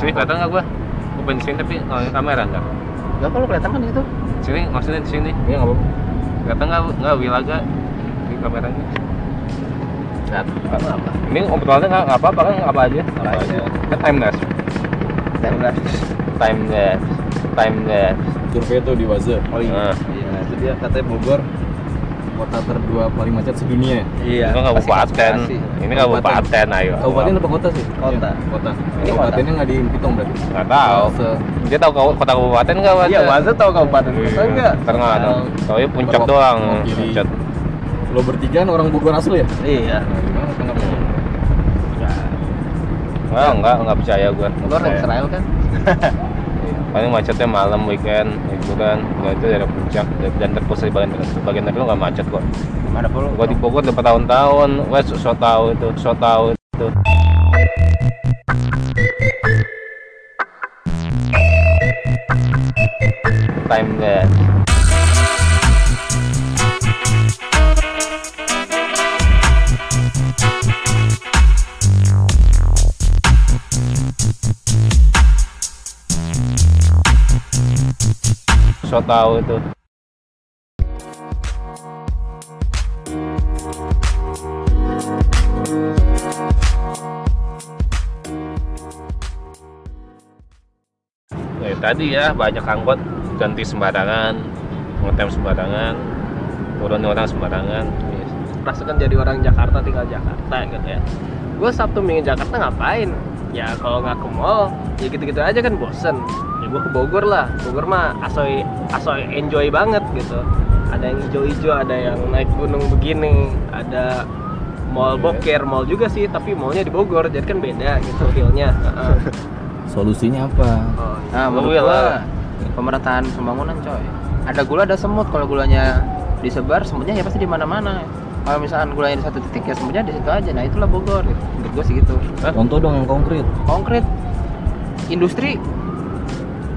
Sini kelihatan nggak gua? Gua pengen sini tapi nggak kamera nggak? Gak kalau kelihatan kan itu. Sini maksudnya di sini. Iya nggak apa-apa. Kelihatan nggak nggak wilaga di kameranya? Nggak apa-apa. Ini obrolannya nggak nggak apa-apa kan apa aja? Apa aja. Kan time lapse. Time lapse. Time lapse. Time lapse. survei tuh di Waze Oh iya. iya itu dia katanya Bogor kota terdua paling macet sedunia Iya. Itu kabupaten. Ini kabupaten ayo. kabupaten apa kota sih Kota. Iya, kota Ini kabupatennya nggak dihitung berarti Nggak tahu. Dia tahu kau- kota kabupaten nggak? Iya, Waze tahu kabupaten kota enggak? Ntar nggak ada. Tahu ya puncak doang. Puncak. lo bertiga kan orang Bogor asli ya Iya. nah, nggak Enggak, enggak, enggak percaya gua. Lu orang Israel kan? Paling macetnya malam weekend liburan, nggak itu daerah puncak dan terpusat di bagian bagian negeri nggak macet kok. Mana pun? Gua di Bogor udah bertahun-tahun, wes so tahu itu, so tahu itu. Time lapse. So tahu itu. Ya, tadi ya banyak angkot ganti sembarangan, ngetem sembarangan, turun orang sembarangan. Yes. Rasakan jadi orang Jakarta tinggal Jakarta gitu ya gue Sabtu Minggu Jakarta ngapain ya kalau nggak ke mall ya gitu-gitu aja kan bosen gue ke Bogor lah Bogor mah asoy asoy enjoy banget gitu ada yang hijau-hijau ada yang naik gunung begini ada mall boker mall juga sih tapi mallnya di Bogor jadi kan beda gitu feelnya Heeh. solusinya apa oh, Nah, Lu menurut ya gua lah. pemerataan pembangunan coy. Ada gula ada semut kalau gulanya disebar semutnya ya pasti di mana-mana. Kalau misalkan gulanya di satu titik ya semutnya di situ aja. Nah, itulah Bogor gitu. Menurut gua sih gitu. contoh dong yang konkret Konkret industri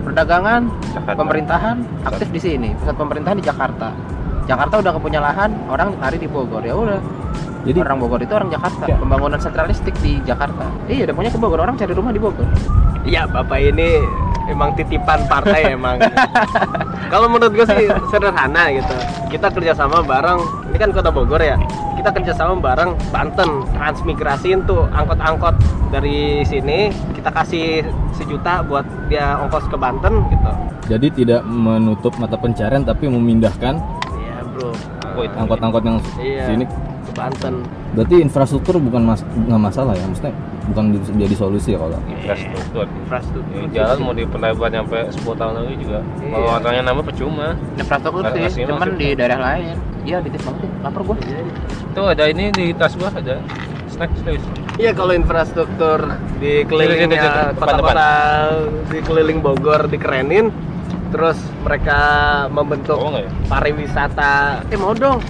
perdagangan, Jakarta. pemerintahan aktif di sini. Pusat pemerintahan di Jakarta. Jakarta udah kepunya lahan, orang lari di Bogor. Ya udah. jadi orang Bogor itu orang Jakarta. Ya. Pembangunan sentralistik di Jakarta. Iya, udah punya ke Bogor. Orang cari rumah di Bogor. Iya, Bapak ini emang titipan partai emang. Kalau menurut gue sih sederhana gitu. Kita kerjasama bareng. Ini kan kota Bogor ya. Kita kerjasama bareng Banten. Transmigrasiin tuh angkot-angkot dari sini. Kita kasih sejuta buat dia ongkos ke Banten gitu. jadi tidak menutup mata pencarian tapi memindahkan Iya bro. Angkot-angkot yang Iya. sini Ke Banten. berarti infrastruktur bukan mas nggak masalah ya maksudnya bukan di- jadi solusi ya kalau Infrastruktur. Infrastruktur. Ini jalan mau diperlebar sampai 10 tahun lagi juga. Kalau Iya. orangnya nambah percuma. Infrastruktur sih, cuman di daerah lain. Iya, di banget deh. Lapar gua. Itu ada ini di tas gua ada snack snack. Iya kalau infrastruktur di kelilingnya sini. Depan, kota-kota di keliling Bogor dikerenin, terus mereka membentuk Oh ya? pariwisata. Eh mau dong.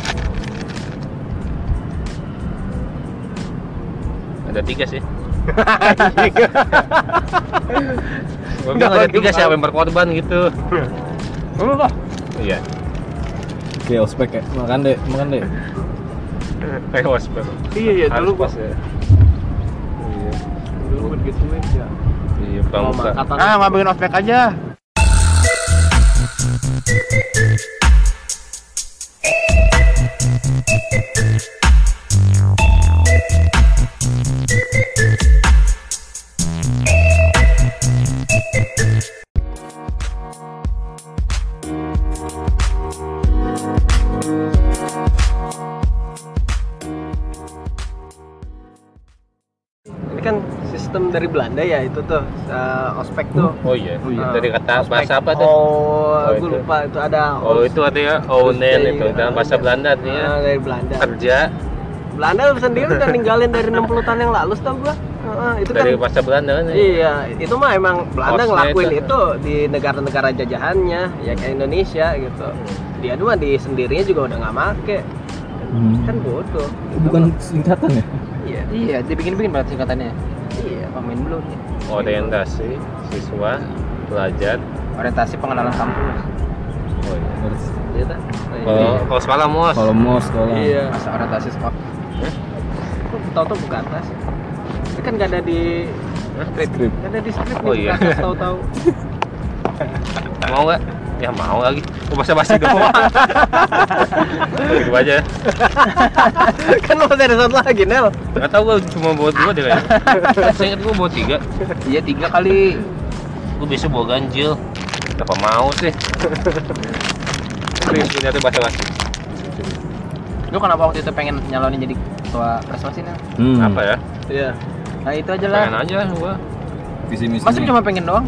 Ada tiga sih. Gua Nggak, bilang ada tiga siapa yang berkorban gitu. Apa? Iya. Oke ospek ya makan deh makan deh Kayak ospek. Iya iya dulu gua pas ya. Iya. dulu begituin ya. Iya, angkatan Ah, nggak bikin ospek aja. ini kan sistem dari Belanda ya itu tuh eh, ospek tuh. Oh iya. Oh iya. Dari kata Ospek. bahasa apa tuh? Oh, Oh, gue itu. lupa itu ada. Oh, itu artinya onen itu dalam bahasa Belanda artinya Ah, dari Belanda. kerja Belanda sendiri udah ninggalin dari 60 tahun yang lalu tau gua. Heeh, itu kan dari bahasa Belanda kan. ya? Iya, itu mah emang Belanda Kosnya ngelakuin itu. itu. di negara-negara jajahannya, ya kayak Indonesia gitu. Dia dua di sendirinya juga udah nggak make, kan bodoh. gitu. bukan singkatan ya Iya, Iya, dibikin-bikin banget singkatannya. iya. Pemain dulu nih. Orientasi siswa pelajar. Orientasi pengenalan kampus. Oh iya. Iya tak? Nah, Kalau iya. kalau sekolah mos. kalau mau sekolah Iya. Masa orientasi sekolah. Kok tahu-tahu buka atas. Ini kan nggak ada di Skrip. Ada di skrip Oh, nih, iya. tahu-tahu. Mau nggak? Ya mau lagi. Gue basa basi doang. Gitu aja. kan lu masih ada satu lagi, Nel. Gak tau gue cuma bawa dua deh kayaknya. Saya ingat gue bawa tiga. Iya tiga kali. Gue bisa bawa ganjil. Kenapa mau sih? Serius ini tuh basa basi. Lu kenapa waktu itu pengen nyalonin jadi ketua prestasi nih? Hmm. Apa ya? Iya. Nah itu aja lah. Pengen aja. Visi misi. Masa cuma pengen doang?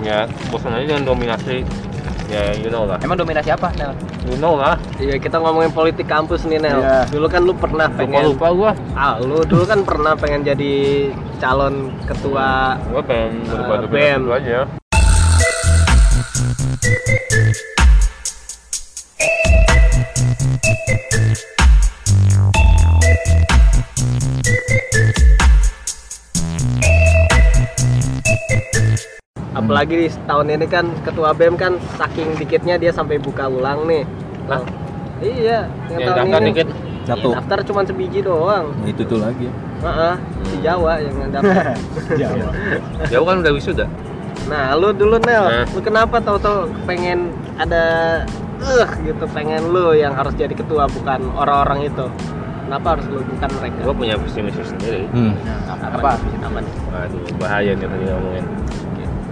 Ya bosan aja dengan dominasi. Ya you know lah. Emang dominasi apa, Nel? You know lah. Iya, kita ngomongin politik kampus nih, Nel. Iya. Dulu kan lu pernah Lupa pengen lupa gue. Ah, lu dulu kan pernah pengen jadi calon ketua Gue pengen Eh, berbantu BEM. bantu aja. Apalagi di tahun ini kan ketua BEM kan saking dikitnya dia sampai buka ulang nih. Lah? Iya, yang Yang tahun daftar ini. dikit. Satu. Iya, daftar cuma sebiji doang. Nah, itu tuh lagi. Heeh, si Jawa yang daftar. Jauh kan udah wisuda. nah, lu dulu Nel, Nah. lu kenapa tahu-tahu pengen ada eh gitu pengen lu yang harus jadi ketua bukan orang-orang itu. Kenapa harus lu bukan mereka? Gue punya visi misi sendiri. Hmm. Apa? Apa nih? Aduh bahaya nih tadi ngomongin.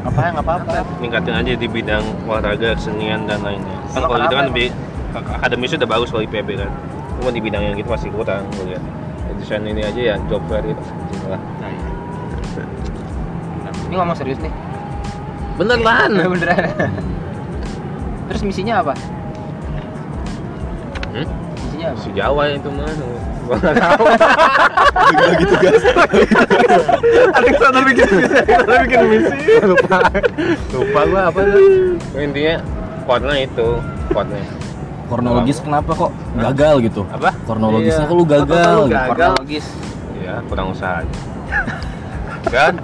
Apa yang apa apa? Ningkatin aja di bidang olahraga, kesenian dan lainnya. Kan kalau itu kan lebih ak- akademisnya udah bagus kalau IPB kan. Cuma di bidang yang gitu masih kurang gue lihat. Ya, Desain ini aja ya job fair gitu. Gitu lah. Ini ngomong serius nih. Beneran. Beneran. Terus misinya apa? Apa? Si Jawa itu mah. Gua nggak tahu. Lagi tugas. Alexander bikin misi, Alexander bikin misi. lupa. Lupa gua apa tuh. Intinya kuatnya itu, kuatnya. Kronologis kenapa kok gagal gitu? Apa? Kronologisnya Iya. kok lu gagal? Gitu. gagal. Kronologis. Ya, kurang usaha aja. kan?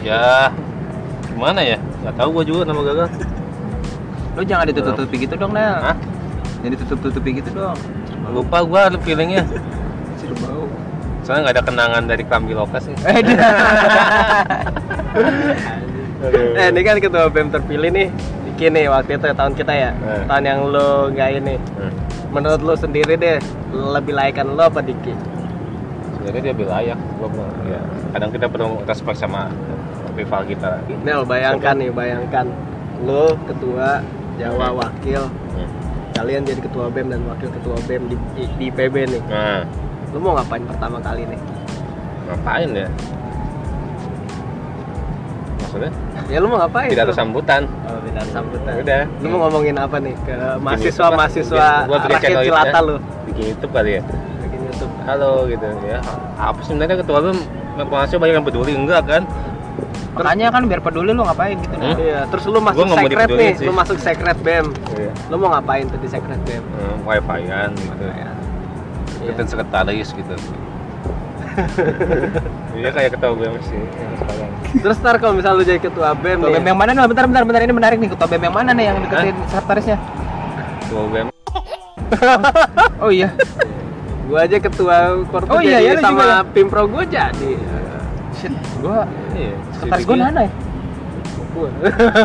ya, gimana ya? Gak tahu gua juga nama gagal. Lu jangan ditutup-tutupi gitu dong, Nel. Hah? Jangan ditutup-tutupi gitu dong. Lupa gua ada feelingnya. Bau. Soalnya nggak ada kenangan dari Klambi Lokas nih. Eh. Eh, ini kan ketua BEM terpilih nih. Diki nih waktu itu tahun kita ya. Eh. Tahun yang lu nggak ini. Hmm. Menurut lu sendiri deh, lebih laikan lu apa Diki? Sebenarnya dia lebih layak. Gua ya. Kadang kita perlu respect sama rival kita. Nel, bayangkan nih, bayangkan lu ketua Jawa wakil, Hmm. Kalian jadi ketua BEM dan wakil ketua BEM di, di, di PB nih. Nah, Lu mau ngapain pertama kali nih? ngapain ya? Maksudnya? Ya lu mau ngapain? Tidak ada sambutan. Oh, tidak ada sambutan. Udah. Lu mau ngomongin apa nih ke mahasiswa-mahasiswa Bikin- bikin rakyat channel jelata lu? Bikin YouTube kali ya. Bikin YouTube. Halo gitu ya. Apa sebenarnya ketua lu mahasiswa banyak yang peduli enggak kan? Makanya kan biar peduli lu ngapain gitu. Hmm? Iya, terus lu masuk Gua dipedulin nih, sih. lu masuk sekret BEM. Iya. Lu mau ngapain tuh di sekret BEM? Hmm, wifi-an gitu. Iya. Ikutin sekretaris gitu. Iya kayak ketua BEM sih yang sekarang. Terus ntar kalau misal lu jadi ketua BEM Ketua BEM yang mana nih? Bentar, bentar, bentar. Ini menarik nih. Ketua BEM yang mana nih yang deketin sekretarisnya? Ketua BEM Oh iya. gua aja ketua korpo Oh iya, jadi iya, sama juga? Pimpro gua jadi. Shit, gua Iya. sekretaris gua Nana ya? Gua.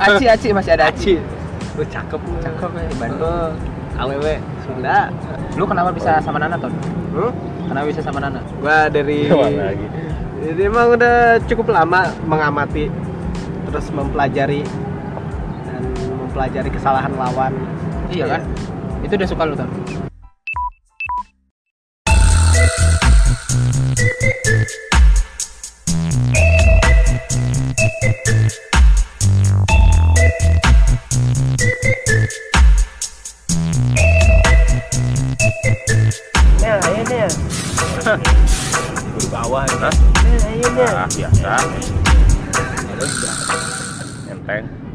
Aci, Aci masih ada Aci. Lu cakep lu. Cakep ya, Bandung. AWW Sunda. Lu kenapa bisa sama Nana, Ton? Hmm? Kenapa bisa sama Nana? Gua dari. Jadi emang udah cukup lama mengamati terus mempelajari dan mempelajari kesalahan lawan. Iya kan? Itu udah suka lu, Ton? Di bawah ya. Nah. Ah, biasa. Enteng.